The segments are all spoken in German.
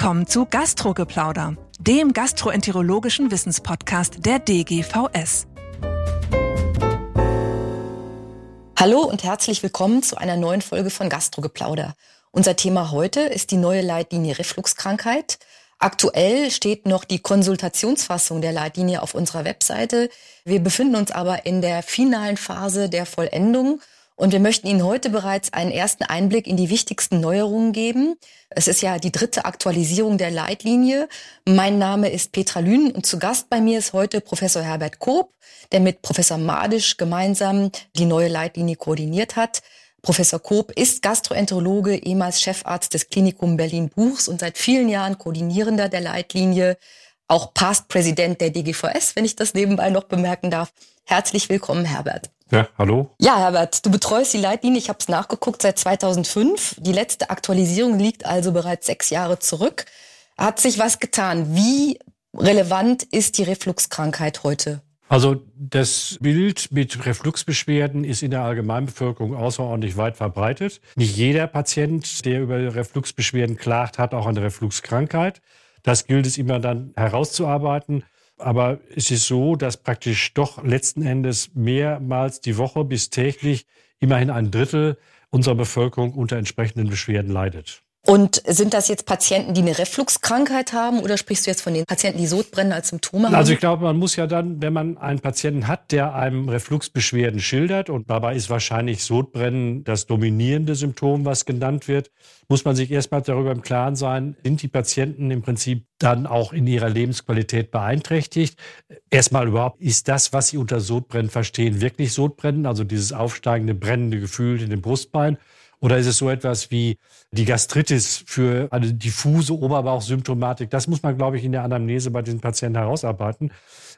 willkommen zu Gastrogeplauder, dem gastroenterologischen Wissenspodcast der DGVS. Hallo und herzlich willkommen zu einer neuen Folge von Gastrogeplauder. Unser Thema heute ist die neue Leitlinie Refluxkrankheit. Aktuell steht noch die Konsultationsfassung der Leitlinie auf unserer Webseite. Wir befinden uns aber in der finalen Phase der Vollendung und wir möchten Ihnen heute bereits einen ersten Einblick in die wichtigsten Neuerungen geben. Es ist ja die dritte Aktualisierung der Leitlinie. Mein Name ist Petra Lühn und zu Gast bei mir ist heute Professor Herbert Koop, der mit Professor Madisch gemeinsam die neue Leitlinie koordiniert hat. Professor Koop ist Gastroenterologe, ehemals Chefarzt des Klinikum Berlin-Buchs und seit vielen Jahren Koordinierender der Leitlinie, auch Past-Präsident der DGVS, wenn ich das nebenbei noch bemerken darf. Herzlich willkommen, Herbert. Ja, hallo. Ja, Herbert, du betreust die Leitlinie, ich habe es nachgeguckt, seit 2005. Die letzte Aktualisierung liegt also bereits sechs Jahre zurück. Hat sich was getan? Wie relevant ist die Refluxkrankheit heute? Also das Bild mit Refluxbeschwerden ist in der Allgemeinbevölkerung außerordentlich weit verbreitet. Nicht jeder Patient, der über Refluxbeschwerden klagt, hat auch eine Refluxkrankheit. Das gilt es immer dann herauszuarbeiten. Aber es ist so, dass praktisch doch letzten Endes mehrmals die Woche bis täglich immerhin ein Drittel unserer Bevölkerung unter entsprechenden Beschwerden leidet. Und sind das jetzt Patienten, die eine Refluxkrankheit haben oder sprichst du jetzt von den Patienten, die Sodbrennen als Symptome haben? Also ich glaube, man muss ja dann, wenn man einen Patienten hat, der einem Refluxbeschwerden schildert und dabei ist wahrscheinlich Sodbrennen das dominierende Symptom, was genannt wird, muss man sich erstmal darüber im Klaren sein, sind die Patienten im Prinzip dann auch in ihrer Lebensqualität beeinträchtigt. Erstmal überhaupt, ist das, was sie unter Sodbrennen verstehen, wirklich Sodbrennen, also dieses aufsteigende, brennende Gefühl in den Brustbein? Oder ist es so etwas wie die Gastritis für eine diffuse Oberbauchsymptomatik? Das muss man, glaube ich, in der Anamnese bei diesen Patienten herausarbeiten.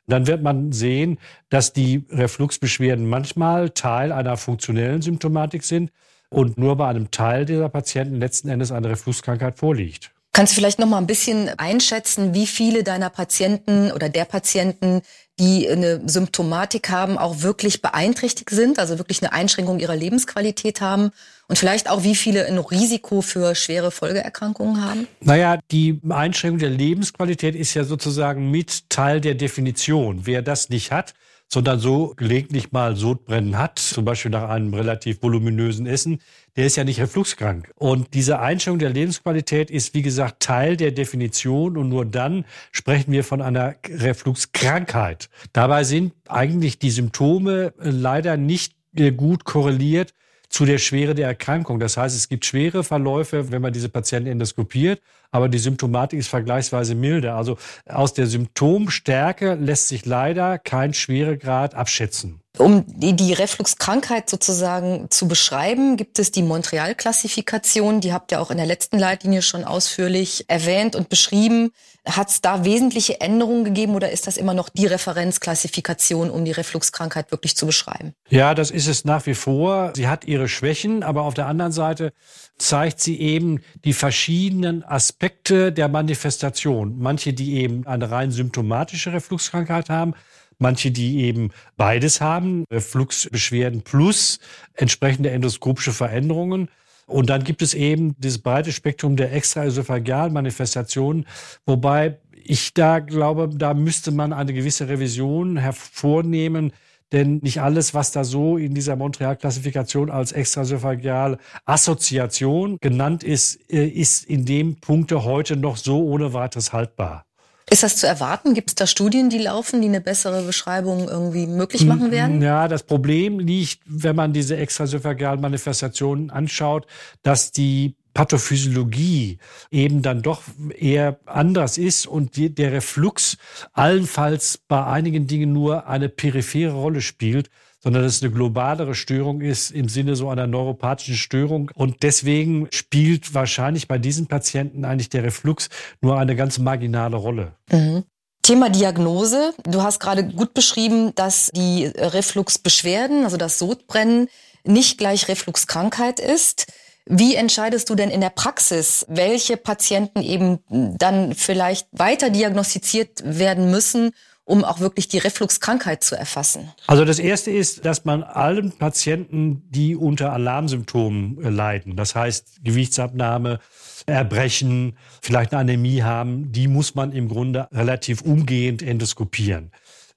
Dann wird man sehen, dass die Refluxbeschwerden manchmal Teil einer funktionellen Symptomatik sind und nur bei einem Teil dieser Patienten letzten Endes eine Refluxkrankheit vorliegt. Kannst du vielleicht noch mal ein bisschen einschätzen, wie viele deiner Patienten oder der Patienten, die eine Symptomatik haben, auch wirklich beeinträchtigt sind, also wirklich eine Einschränkung ihrer Lebensqualität haben und vielleicht auch wie viele ein Risiko für schwere Folgeerkrankungen haben? Naja, die Einschränkung der Lebensqualität ist ja sozusagen mit Teil der Definition. Wer das nicht hat, sondern so gelegentlich mal Sodbrennen hat, zum Beispiel nach einem relativ voluminösen Essen, der ist ja nicht refluxkrank. Und diese Einschränkung der Lebensqualität ist, wie gesagt, Teil der Definition und nur dann sprechen wir von einer Refluxkrankheit. Dabei sind eigentlich die Symptome äh, leider nicht äh, gut korreliert zu der Schwere der Erkrankung. Das heißt, es gibt schwere Verläufe, wenn man diese Patienten endoskopiert, aber die Symptomatik ist vergleichsweise milder. Also aus der Symptomstärke lässt sich leider kein Schweregrad abschätzen. Um die Refluxkrankheit sozusagen zu beschreiben, gibt es die Montreal-Klassifikation. Die habt ihr auch in der letzten Leitlinie schon ausführlich erwähnt und beschrieben. Hat es da wesentliche Änderungen gegeben oder ist das immer noch die Referenzklassifikation, um die Refluxkrankheit wirklich zu beschreiben? Ja, das ist es nach wie vor. Sie hat ihre Schwächen, aber auf der anderen Seite zeigt sie eben die verschiedenen Aspekte der Manifestation. Manche, die eben eine rein symptomatische Refluxkrankheit haben, manche, die eben beides haben, Refluxbeschwerden plus entsprechende endoskopische Veränderungen. Und dann gibt es eben dieses breite Spektrum der extraesophagealen Manifestationen, wobei ich da glaube, da müsste man eine gewisse Revision hervornehmen, denn nicht alles, was da so in dieser Montreal-Klassifikation als extrasophageal Assoziation genannt ist, äh, ist in dem Punkte heute noch so ohne weiteres haltbar. Ist das zu erwarten? Gibt es da Studien, die laufen, die eine bessere Beschreibung irgendwie möglich machen werden? Ja, das Problem liegt, wenn man diese extrasophagealen Manifestationen anschaut, dass die Pathophysiologie eben dann doch eher anders ist und die, der Reflux allenfalls bei einigen Dingen nur eine periphere Rolle spielt sondern dass es eine globalere Störung ist im Sinne so einer neuropathischen Störung. Und deswegen spielt wahrscheinlich bei diesen Patienten eigentlich der Reflux nur eine ganz marginale Rolle. Mhm. Thema Diagnose. Du hast gerade gut beschrieben, dass die Refluxbeschwerden, also das Sodbrennen, nicht gleich Refluxkrankheit ist. Wie entscheidest du denn in der Praxis, welche Patienten eben dann vielleicht weiter diagnostiziert werden müssen um auch wirklich die Refluxkrankheit zu erfassen? Also das erste ist, dass man allen Patienten, die unter Alarmsymptomen leiden, das heißt Gewichtsabnahme, Erbrechen, vielleicht eine Anämie haben, die muss man im Grunde relativ umgehend endoskopieren.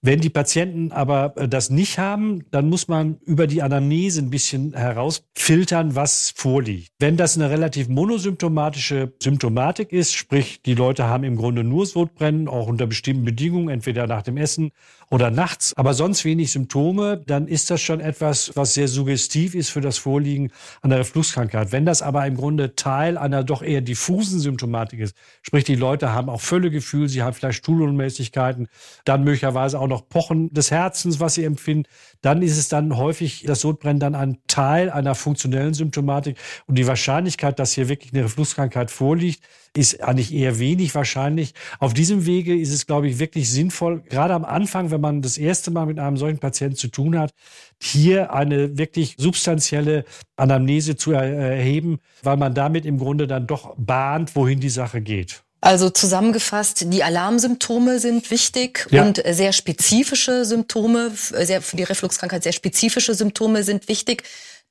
Wenn die Patienten aber äh, das nicht haben, dann muss man über die Anamnese ein bisschen herausfiltern, was vorliegt. Wenn das eine relativ monosymptomatische Symptomatik ist, sprich die Leute haben im Grunde nur Sodbrennen, auch unter bestimmten Bedingungen, entweder nach dem Essen oder nachts, aber sonst wenig Symptome, dann ist das schon etwas, was sehr suggestiv ist für das Vorliegen einer Refluxkrankheit. Wenn das aber im Grunde Teil einer doch eher diffusen Symptomatik ist, sprich die Leute haben auch Völlegefühl, sie haben vielleicht Stuhlunmäßigkeiten, dann möglicherweise auch noch Pochen des Herzens, was sie empfinden, dann ist es dann häufig, das Sodbrennen dann ein Teil einer funktionellen Symptomatik und die Wahrscheinlichkeit, dass hier wirklich eine Refluxkrankheit vorliegt, ist eigentlich eher wenig wahrscheinlich. Auf diesem Wege ist es, glaube ich, wirklich sinnvoll, gerade am Anfang, wenn man das erste Mal mit einem solchen Patienten zu tun hat, hier eine wirklich substanzielle Anamnese zu erheben, weil man damit im Grunde dann doch bahnt, wohin die Sache geht. Also zusammengefasst, die Alarmsymptome sind wichtig ja. und sehr spezifische Symptome, sehr, für die Refluxkrankheit sehr spezifische Symptome sind wichtig.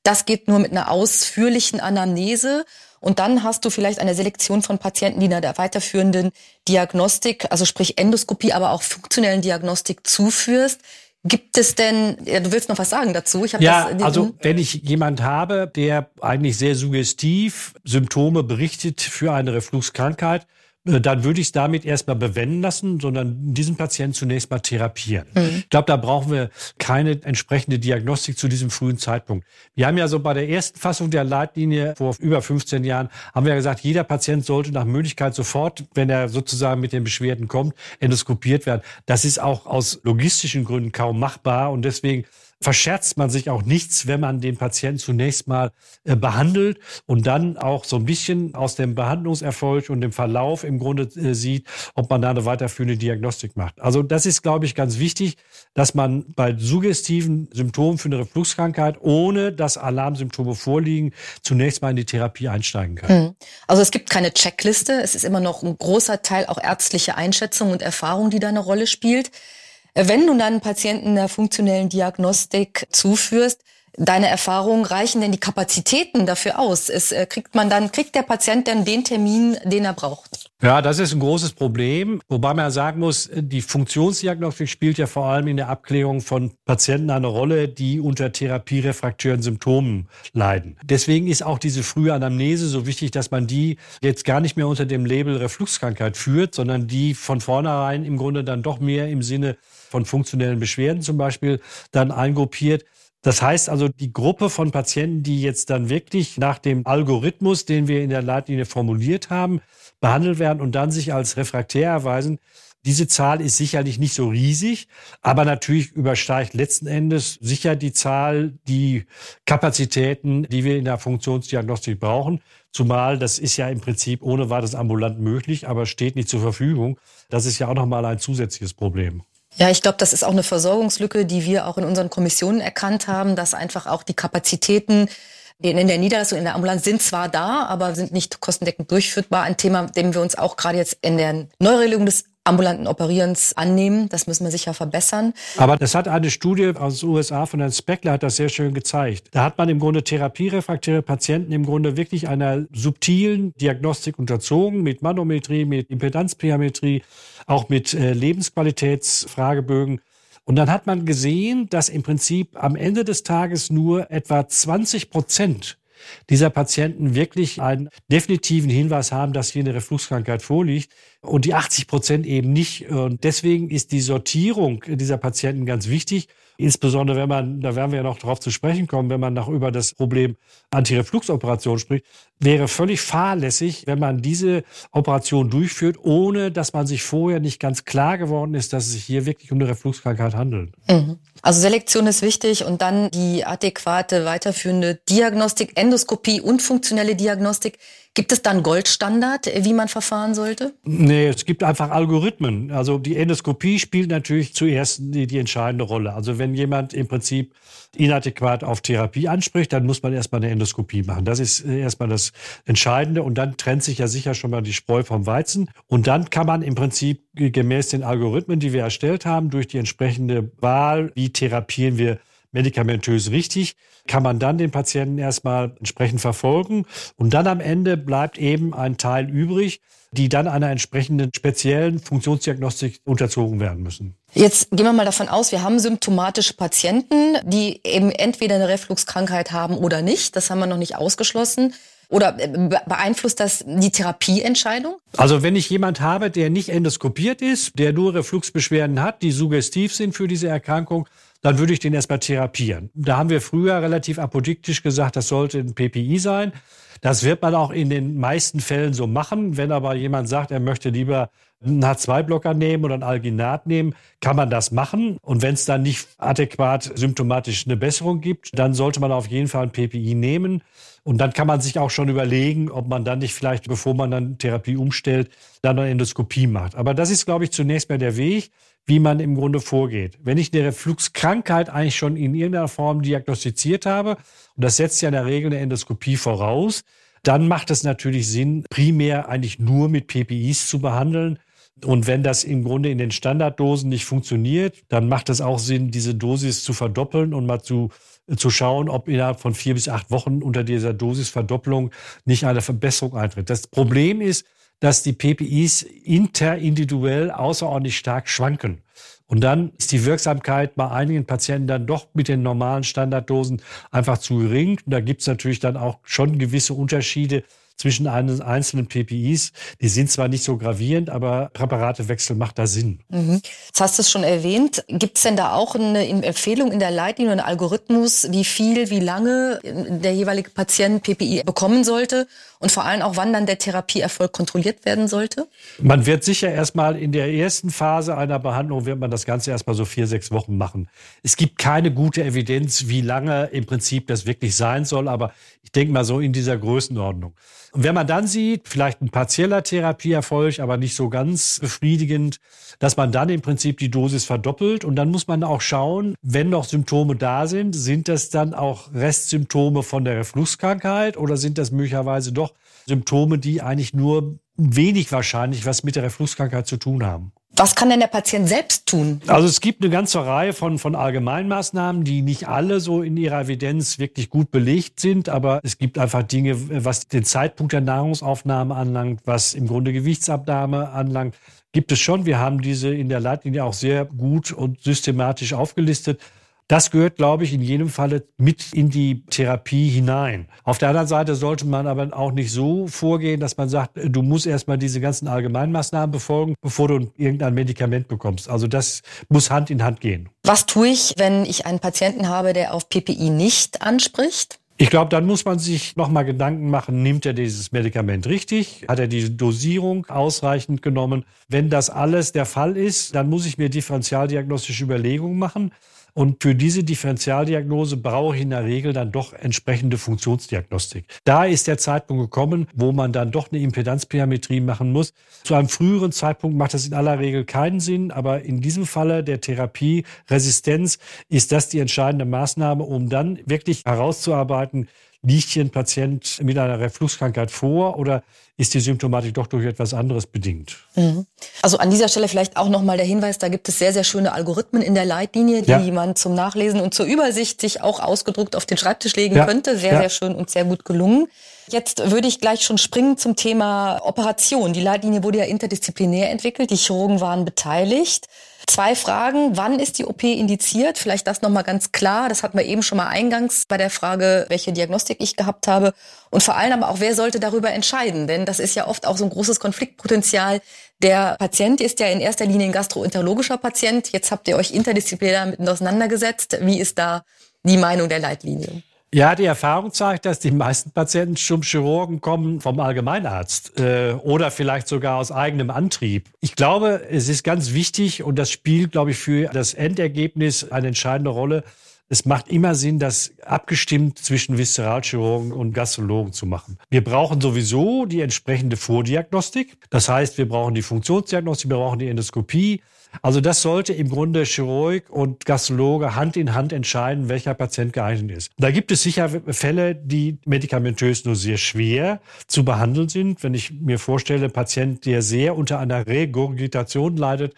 Das geht nur mit einer ausführlichen Anamnese. Und dann hast du vielleicht eine Selektion von Patienten, die einer der weiterführenden Diagnostik, also sprich Endoskopie, aber auch funktionellen Diagnostik zuführst. Gibt es denn, ja, du willst noch was sagen dazu? Ich ja, das, also wenn ich jemand habe, der eigentlich sehr suggestiv Symptome berichtet für eine Refluxkrankheit, äh, dann würde ich es damit erstmal bewenden lassen, sondern diesen Patienten zunächst mal therapieren. Mhm. Ich glaube, da brauchen wir keine entsprechende Diagnostik zu diesem frühen Zeitpunkt. Wir haben ja so bei der ersten Fassung der Leitlinie vor über 15 Jahren, haben wir ja gesagt, jeder Patient sollte nach Möglichkeit sofort, wenn er sozusagen mit den Beschwerden kommt, endoskopiert werden. Das ist auch aus logistischen Gründen kaum machbar und deswegen verscherzt man sich auch nichts, wenn man den Patienten zunächst mal äh, behandelt und dann auch so ein bisschen aus dem Behandlungserfolg und dem Verlauf im Grunde äh, sieht, ob man da eine weiterführende Diagnostik macht. Also das ist, glaube ich, ganz wichtig, dass man bei suggestiven Symptomen für eine Refluxkrankheit, ohne dass Alarmsymptome vorliegen, zunächst mal in die Therapie einsteigen kann. Hm. Also es gibt keine Checkliste. Es ist immer noch ein großer Teil auch ärztliche Einschätzung und Erfahrung, die da eine Rolle spielt. Wenn du dann Patienten der funktionellen Diagnostik zuführst, deine Erfahrungen reichen denn die Kapazitäten dafür aus? Es, äh, kriegt man dann, kriegt der Patient dann den Termin, den er braucht? Ja, das ist ein großes Problem. Wobei man sagen muss, die Funktionsdiagnostik spielt ja vor allem in der Abklärung von Patienten eine Rolle, die unter therapierefraktären Symptomen leiden. Deswegen ist auch diese frühe Anamnese so wichtig, dass man die jetzt gar nicht mehr unter dem Label Refluxkrankheit führt, sondern die von vornherein im Grunde dann doch mehr im Sinne von funktionellen Beschwerden zum Beispiel dann eingruppiert. Das heißt also, die Gruppe von Patienten, die jetzt dann wirklich nach dem Algorithmus, den wir in der Leitlinie formuliert haben, behandelt werden und dann sich als refraktär erweisen, diese Zahl ist sicherlich nicht so riesig, aber natürlich übersteigt letzten Endes sicher die Zahl, die Kapazitäten, die wir in der Funktionsdiagnostik brauchen. Zumal das ist ja im Prinzip ohne weiteres ambulant möglich, aber steht nicht zur Verfügung. Das ist ja auch nochmal ein zusätzliches Problem. Ja, ich glaube, das ist auch eine Versorgungslücke, die wir auch in unseren Kommissionen erkannt haben, dass einfach auch die Kapazitäten in der Niederlassung, in der Ambulanz sind zwar da, aber sind nicht kostendeckend durchführbar. Ein Thema, dem wir uns auch gerade jetzt in der Neuregelung des ambulanten Operierens annehmen. Das müssen wir sicher verbessern. Aber das hat eine Studie aus den USA von Herrn Speckler hat das sehr schön gezeigt. Da hat man im Grunde therapierefraktäre Patienten im Grunde wirklich einer subtilen Diagnostik unterzogen mit Manometrie, mit Impedanzperimetrie, auch mit äh, Lebensqualitätsfragebögen. Und dann hat man gesehen, dass im Prinzip am Ende des Tages nur etwa 20 Prozent dieser Patienten wirklich einen definitiven Hinweis haben, dass hier eine Refluxkrankheit vorliegt und die 80 Prozent eben nicht. Und deswegen ist die Sortierung dieser Patienten ganz wichtig. Insbesondere wenn man, da werden wir ja noch darauf zu sprechen kommen, wenn man noch über das Problem Antirefluxoperation spricht, wäre völlig fahrlässig, wenn man diese Operation durchführt, ohne dass man sich vorher nicht ganz klar geworden ist, dass es sich hier wirklich um eine Refluxkrankheit handelt. Mhm. Also Selektion ist wichtig und dann die adäquate weiterführende Diagnostik, Endoskopie und funktionelle Diagnostik Gibt es da einen Goldstandard, wie man verfahren sollte? Nee, es gibt einfach Algorithmen. Also die Endoskopie spielt natürlich zuerst die, die entscheidende Rolle. Also wenn jemand im Prinzip inadäquat auf Therapie anspricht, dann muss man erstmal eine Endoskopie machen. Das ist erstmal das Entscheidende. Und dann trennt sich ja sicher schon mal die Spreu vom Weizen. Und dann kann man im Prinzip gemäß den Algorithmen, die wir erstellt haben, durch die entsprechende Wahl, wie therapieren wir medikamentös richtig, kann man dann den Patienten erstmal entsprechend verfolgen. Und dann am Ende bleibt eben ein Teil übrig, die dann einer entsprechenden speziellen Funktionsdiagnostik unterzogen werden müssen. Jetzt gehen wir mal davon aus, wir haben symptomatische Patienten, die eben entweder eine Refluxkrankheit haben oder nicht. Das haben wir noch nicht ausgeschlossen. Oder äh, beeinflusst das die Therapieentscheidung? Also wenn ich jemand habe, der nicht endoskopiert ist, der nur Refluxbeschwerden hat, die suggestiv sind für diese Erkrankung, dann würde ich den erstmal therapieren. Da haben wir früher relativ apodiktisch gesagt, das sollte ein PPI sein. Das wird man auch in den meisten Fällen so machen. Wenn aber jemand sagt, er möchte lieber einen H2-Blocker nehmen oder ein Alginat nehmen, kann man das machen. Und wenn es dann nicht adäquat symptomatisch eine Besserung gibt, dann sollte man auf jeden Fall ein PPI nehmen. Und dann kann man sich auch schon überlegen, ob man dann nicht vielleicht, bevor man dann Therapie umstellt, dann eine Endoskopie macht. Aber das ist, glaube ich, zunächst mal der Weg wie man im Grunde vorgeht. Wenn ich eine Refluxkrankheit eigentlich schon in irgendeiner Form diagnostiziert habe, und das setzt ja in der Regel eine Endoskopie voraus, dann macht es natürlich Sinn, primär eigentlich nur mit PPIs zu behandeln. Und wenn das im Grunde in den Standarddosen nicht funktioniert, dann macht es auch Sinn, diese Dosis zu verdoppeln und mal zu, zu schauen, ob innerhalb von vier bis acht Wochen unter dieser Dosisverdopplung nicht eine Verbesserung eintritt. Das Problem ist, dass die PPIs interindividuell außerordentlich stark schwanken. Und dann ist die Wirksamkeit bei einigen Patienten dann doch mit den normalen Standarddosen einfach zu gering. Und da gibt es natürlich dann auch schon gewisse Unterschiede zwischen einzelnen PPIs. Die sind zwar nicht so gravierend, aber Präparatewechsel macht da Sinn. Mhm. Jetzt hast du es schon erwähnt. Gibt es denn da auch eine Empfehlung in der Leitlinie, einen Algorithmus, wie viel, wie lange der jeweilige Patient PPI bekommen sollte? Und vor allem auch, wann dann der Therapieerfolg kontrolliert werden sollte? Man wird sicher erstmal in der ersten Phase einer Behandlung, wird man das Ganze erstmal so vier, sechs Wochen machen. Es gibt keine gute Evidenz, wie lange im Prinzip das wirklich sein soll, aber ich denke mal so in dieser Größenordnung. Und wenn man dann sieht, vielleicht ein partieller Therapieerfolg, aber nicht so ganz befriedigend, dass man dann im Prinzip die Dosis verdoppelt und dann muss man auch schauen, wenn noch Symptome da sind, sind das dann auch Restsymptome von der Refluxkrankheit oder sind das möglicherweise doch Symptome, die eigentlich nur wenig wahrscheinlich was mit der Refluxkrankheit zu tun haben? Was kann denn der Patient selbst tun? Also es gibt eine ganze Reihe von, von Allgemeinmaßnahmen, die nicht alle so in ihrer Evidenz wirklich gut belegt sind, aber es gibt einfach Dinge, was den Zeitpunkt der Nahrungsaufnahme anlangt, was im Grunde Gewichtsabnahme anlangt, gibt es schon. Wir haben diese in der Leitlinie auch sehr gut und systematisch aufgelistet. Das gehört, glaube ich, in jedem Falle mit in die Therapie hinein. Auf der anderen Seite sollte man aber auch nicht so vorgehen, dass man sagt, du musst erstmal diese ganzen Allgemeinmaßnahmen befolgen, bevor du irgendein Medikament bekommst. Also das muss Hand in Hand gehen. Was tue ich, wenn ich einen Patienten habe, der auf PPI nicht anspricht? Ich glaube, dann muss man sich nochmal Gedanken machen, nimmt er dieses Medikament richtig? Hat er die Dosierung ausreichend genommen? Wenn das alles der Fall ist, dann muss ich mir differentialdiagnostische Überlegungen machen. Und für diese Differentialdiagnose brauche ich in der Regel dann doch entsprechende Funktionsdiagnostik. Da ist der Zeitpunkt gekommen, wo man dann doch eine Impedanzperimetrie machen muss. Zu einem früheren Zeitpunkt macht das in aller Regel keinen Sinn, aber in diesem Falle der Therapieresistenz ist das die entscheidende Maßnahme, um dann wirklich herauszuarbeiten, liegt hier ein Patient mit einer Refluxkrankheit vor oder ist die Symptomatik doch durch etwas anderes bedingt? Mhm. Also an dieser Stelle vielleicht auch nochmal der Hinweis, da gibt es sehr, sehr schöne Algorithmen in der Leitlinie, die ja. man zum Nachlesen und zur Übersicht sich auch ausgedruckt auf den Schreibtisch legen ja. könnte. Sehr, ja. sehr schön und sehr gut gelungen. Jetzt würde ich gleich schon springen zum Thema Operation. Die Leitlinie wurde ja interdisziplinär entwickelt, die Chirurgen waren beteiligt. Zwei Fragen. Wann ist die OP indiziert? Vielleicht das nochmal ganz klar. Das hatten wir eben schon mal eingangs bei der Frage, welche Diagnostik ich gehabt habe. Und vor allem aber auch, wer sollte darüber entscheiden? Denn das ist ja oft auch so ein großes Konfliktpotenzial. Der Patient ist ja in erster Linie ein gastroenterologischer Patient. Jetzt habt ihr euch interdisziplinär miteinander auseinandergesetzt. Wie ist da die Meinung der Leitlinie? Ja, die Erfahrung zeigt, dass die meisten Patienten zum Chirurgen kommen vom Allgemeinarzt äh, oder vielleicht sogar aus eigenem Antrieb. Ich glaube, es ist ganz wichtig und das spielt, glaube ich, für das Endergebnis eine entscheidende Rolle, es macht immer Sinn, das abgestimmt zwischen Viszeralchirurgen und Gastrologen zu machen. Wir brauchen sowieso die entsprechende Vordiagnostik. Das heißt, wir brauchen die Funktionsdiagnostik, wir brauchen die Endoskopie. Also das sollte im Grunde Chirurg und Gastrologe Hand in Hand entscheiden, welcher Patient geeignet ist. Da gibt es sicher Fälle, die medikamentös nur sehr schwer zu behandeln sind. Wenn ich mir vorstelle, Patient, der sehr unter einer Regurgitation leidet,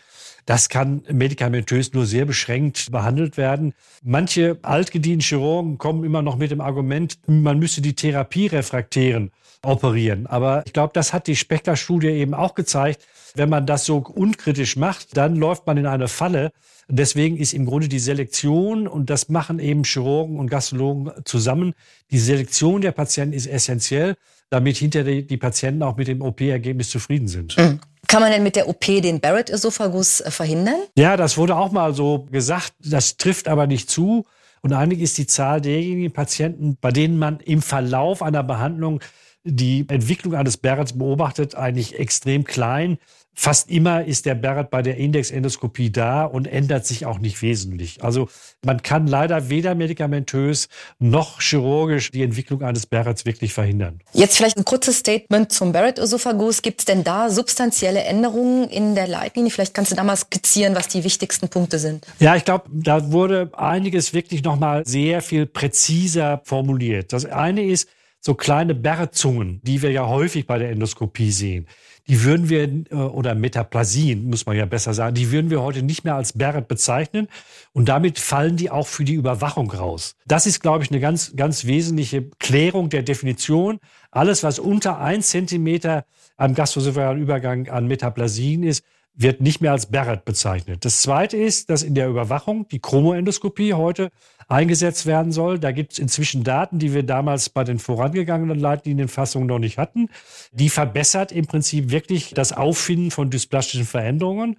das kann medikamentös nur sehr beschränkt behandelt werden. Manche altgedienten Chirurgen kommen immer noch mit dem Argument, man müsse die Therapie refraktären operieren. Aber ich glaube, das hat die Speckler-Studie eben auch gezeigt. Wenn man das so unkritisch macht, dann läuft man in eine Falle. Deswegen ist im Grunde die Selektion, und das machen eben Chirurgen und Gastrologen zusammen, die Selektion der Patienten ist essentiell, damit hinterher die Patienten auch mit dem OP-Ergebnis zufrieden sind. Mhm. Kann man denn mit der OP den Barrett-Esophagus äh, verhindern? Ja, das wurde auch mal so gesagt. Das trifft aber nicht zu. Und eigentlich ist die Zahl derjenigen Patienten, bei denen man im Verlauf einer Behandlung die Entwicklung eines Barretts beobachtet, eigentlich extrem klein. Fast immer ist der Barrett bei der Indexendoskopie da und ändert sich auch nicht wesentlich. Also man kann leider weder medikamentös noch chirurgisch die Entwicklung eines Barretts wirklich verhindern. Jetzt vielleicht ein kurzes Statement zum Barrett-Esophagus. Gibt es denn da substanzielle Änderungen in der Leitlinie? Vielleicht kannst du da mal skizzieren, was die wichtigsten Punkte sind. Ja, ich glaube, da wurde einiges wirklich nochmal sehr viel präziser formuliert. Das eine ist, so kleine Bärrzungen, die wir ja häufig bei der Endoskopie sehen, die würden wir, äh, oder Metaplasien, muss man ja besser sagen, die würden wir heute nicht mehr als Barrett bezeichnen. Und damit fallen die auch für die Überwachung raus. Das ist, glaube ich, eine ganz, ganz wesentliche Klärung der Definition. Alles, was unter ein Zentimeter am gastroesophagealen Übergang an Metaplasien ist, wird nicht mehr als Barrett bezeichnet. Das zweite ist, dass in der Überwachung die Chromoendoskopie heute eingesetzt werden soll. Da gibt es inzwischen Daten, die wir damals bei den vorangegangenen Leitlinienfassungen noch nicht hatten. Die verbessert im Prinzip wirklich das Auffinden von dysplastischen Veränderungen.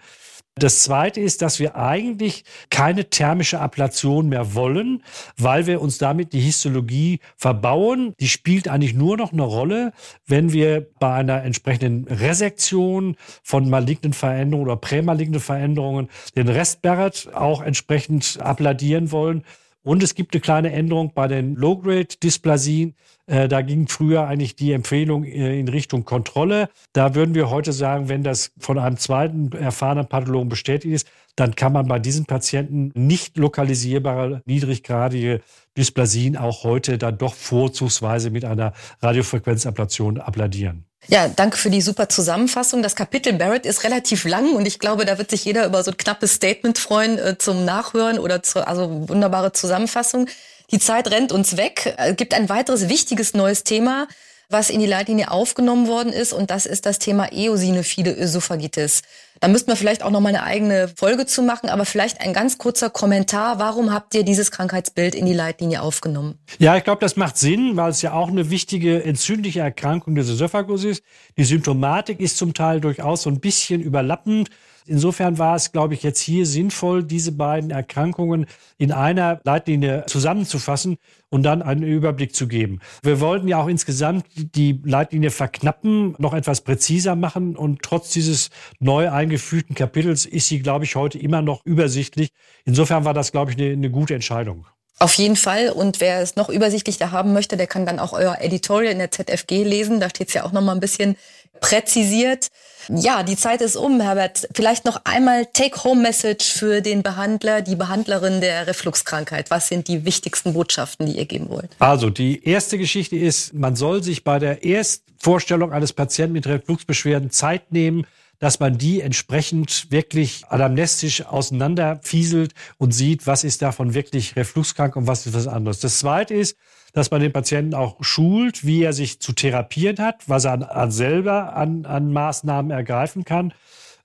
Das zweite ist, dass wir eigentlich keine thermische Ablation mehr wollen, weil wir uns damit die Histologie verbauen. Die spielt eigentlich nur noch eine Rolle, wenn wir bei einer entsprechenden Resektion von malignen Veränderungen oder prämalignen Veränderungen den Rest Barrett auch entsprechend abladieren wollen. Und es gibt eine kleine Änderung bei den Low-Grade-Dysplasien. Äh, da ging früher eigentlich die Empfehlung äh, in Richtung Kontrolle. Da würden wir heute sagen, wenn das von einem zweiten erfahrenen Pathologen bestätigt ist, dann kann man bei diesen Patienten nicht lokalisierbare, niedriggradige Dysplasien auch heute dann doch vorzugsweise mit einer Radiofrequenzablation abladieren. Ja, danke für die super Zusammenfassung. Das Kapitel Barrett ist relativ lang und ich glaube, da wird sich jeder über so ein knappes Statement freuen äh, zum Nachhören oder zu, also wunderbare Zusammenfassung. Die Zeit rennt uns weg. Äh, gibt ein weiteres wichtiges neues Thema, was in die Leitlinie aufgenommen worden ist und das ist das Thema eosinophile Ösophagitis. Da müssten wir vielleicht auch noch mal eine eigene Folge zu machen, aber vielleicht ein ganz kurzer Kommentar. Warum habt ihr dieses Krankheitsbild in die Leitlinie aufgenommen? Ja, ich glaube, das macht Sinn, weil es ja auch eine wichtige entzündliche Erkrankung des Esophagus ist. Die Symptomatik ist zum Teil durchaus so ein bisschen überlappend. Insofern war es, glaube ich, jetzt hier sinnvoll, diese beiden Erkrankungen in einer Leitlinie zusammenzufassen und dann einen Überblick zu geben. Wir wollten ja auch insgesamt die Leitlinie verknappen, noch etwas präziser machen und trotz dieses neu eingefügten Kapitels ist sie, glaube ich, heute immer noch übersichtlich. Insofern war das, glaube ich, eine, eine gute Entscheidung. Auf jeden Fall. Und wer es noch übersichtlicher haben möchte, der kann dann auch euer Editorial in der ZFG lesen. Da steht es ja auch noch mal ein bisschen präzisiert. Ja, die Zeit ist um, Herbert. Vielleicht noch einmal Take-Home-Message für den Behandler, die Behandlerin der Refluxkrankheit. Was sind die wichtigsten Botschaften, die ihr geben wollt? Also, die erste Geschichte ist, man soll sich bei der Erstvorstellung eines Patienten mit Refluxbeschwerden Zeit nehmen, dass man die entsprechend wirklich anamnestisch auseinanderfieselt und sieht, was ist davon wirklich refluxkrank und was ist was anderes. Das zweite ist, dass man den Patienten auch schult, wie er sich zu therapieren hat, was er an, an selber an, an Maßnahmen ergreifen kann.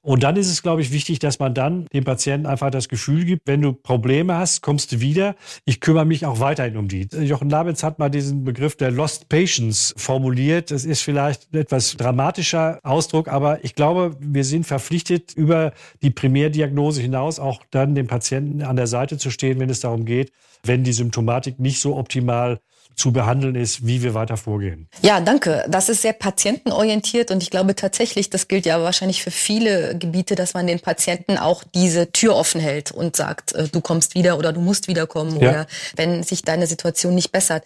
Und dann ist es, glaube ich, wichtig, dass man dann dem Patienten einfach das Gefühl gibt, wenn du Probleme hast, kommst du wieder. Ich kümmere mich auch weiterhin um die. Jochen Labitz hat mal diesen Begriff der Lost Patients formuliert. Das ist vielleicht ein etwas dramatischer Ausdruck, aber ich glaube, wir sind verpflichtet, über die Primärdiagnose hinaus auch dann dem Patienten an der Seite zu stehen, wenn es darum geht, wenn die Symptomatik nicht so optimal zu behandeln ist, wie wir weiter vorgehen. Ja, danke. Das ist sehr patientenorientiert und ich glaube tatsächlich, das gilt ja wahrscheinlich für viele Gebiete, dass man den Patienten auch diese Tür offen hält und sagt, äh, du kommst wieder oder du musst wiederkommen ja. oder wenn sich deine Situation nicht bessert.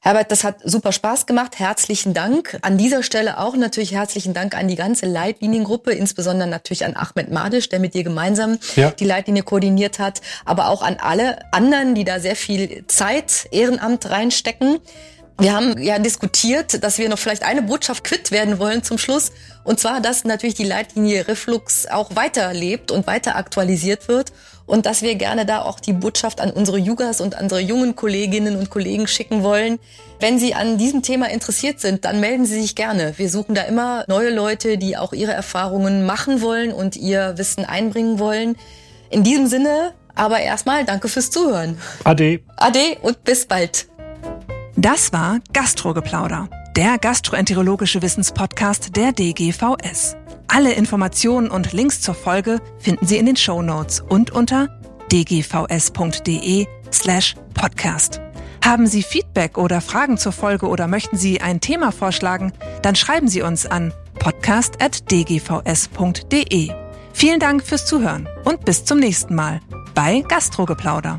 Herbert, das hat super Spaß gemacht. Herzlichen Dank. An dieser Stelle auch natürlich herzlichen Dank an die ganze Leitliniengruppe, insbesondere natürlich an Ahmed Madisch, der mit dir gemeinsam ja. die Leitlinie koordiniert hat, aber auch an alle anderen, die da sehr viel Zeit, Ehrenamt reinstecken. Wir haben ja diskutiert, dass wir noch vielleicht eine Botschaft quitt werden wollen zum Schluss. Und zwar, dass natürlich die Leitlinie Reflux auch weiterlebt und weiter aktualisiert wird. Und dass wir gerne da auch die Botschaft an unsere Jugas und unsere jungen Kolleginnen und Kollegen schicken wollen. Wenn Sie an diesem Thema interessiert sind, dann melden Sie sich gerne. Wir suchen da immer neue Leute, die auch ihre Erfahrungen machen wollen und ihr Wissen einbringen wollen. In diesem Sinne, aber erstmal danke fürs Zuhören. Ade. Ade und bis bald. Das war Gastrogeplauder, der gastroenterologische Wissenspodcast der DGVS. Alle Informationen und Links zur Folge finden Sie in den Show Notes und unter dgvs.de slash podcast. Haben Sie Feedback oder Fragen zur Folge oder möchten Sie ein Thema vorschlagen, dann schreiben Sie uns an podcast.dgvs.de. Vielen Dank fürs Zuhören und bis zum nächsten Mal bei Gastrogeplauder.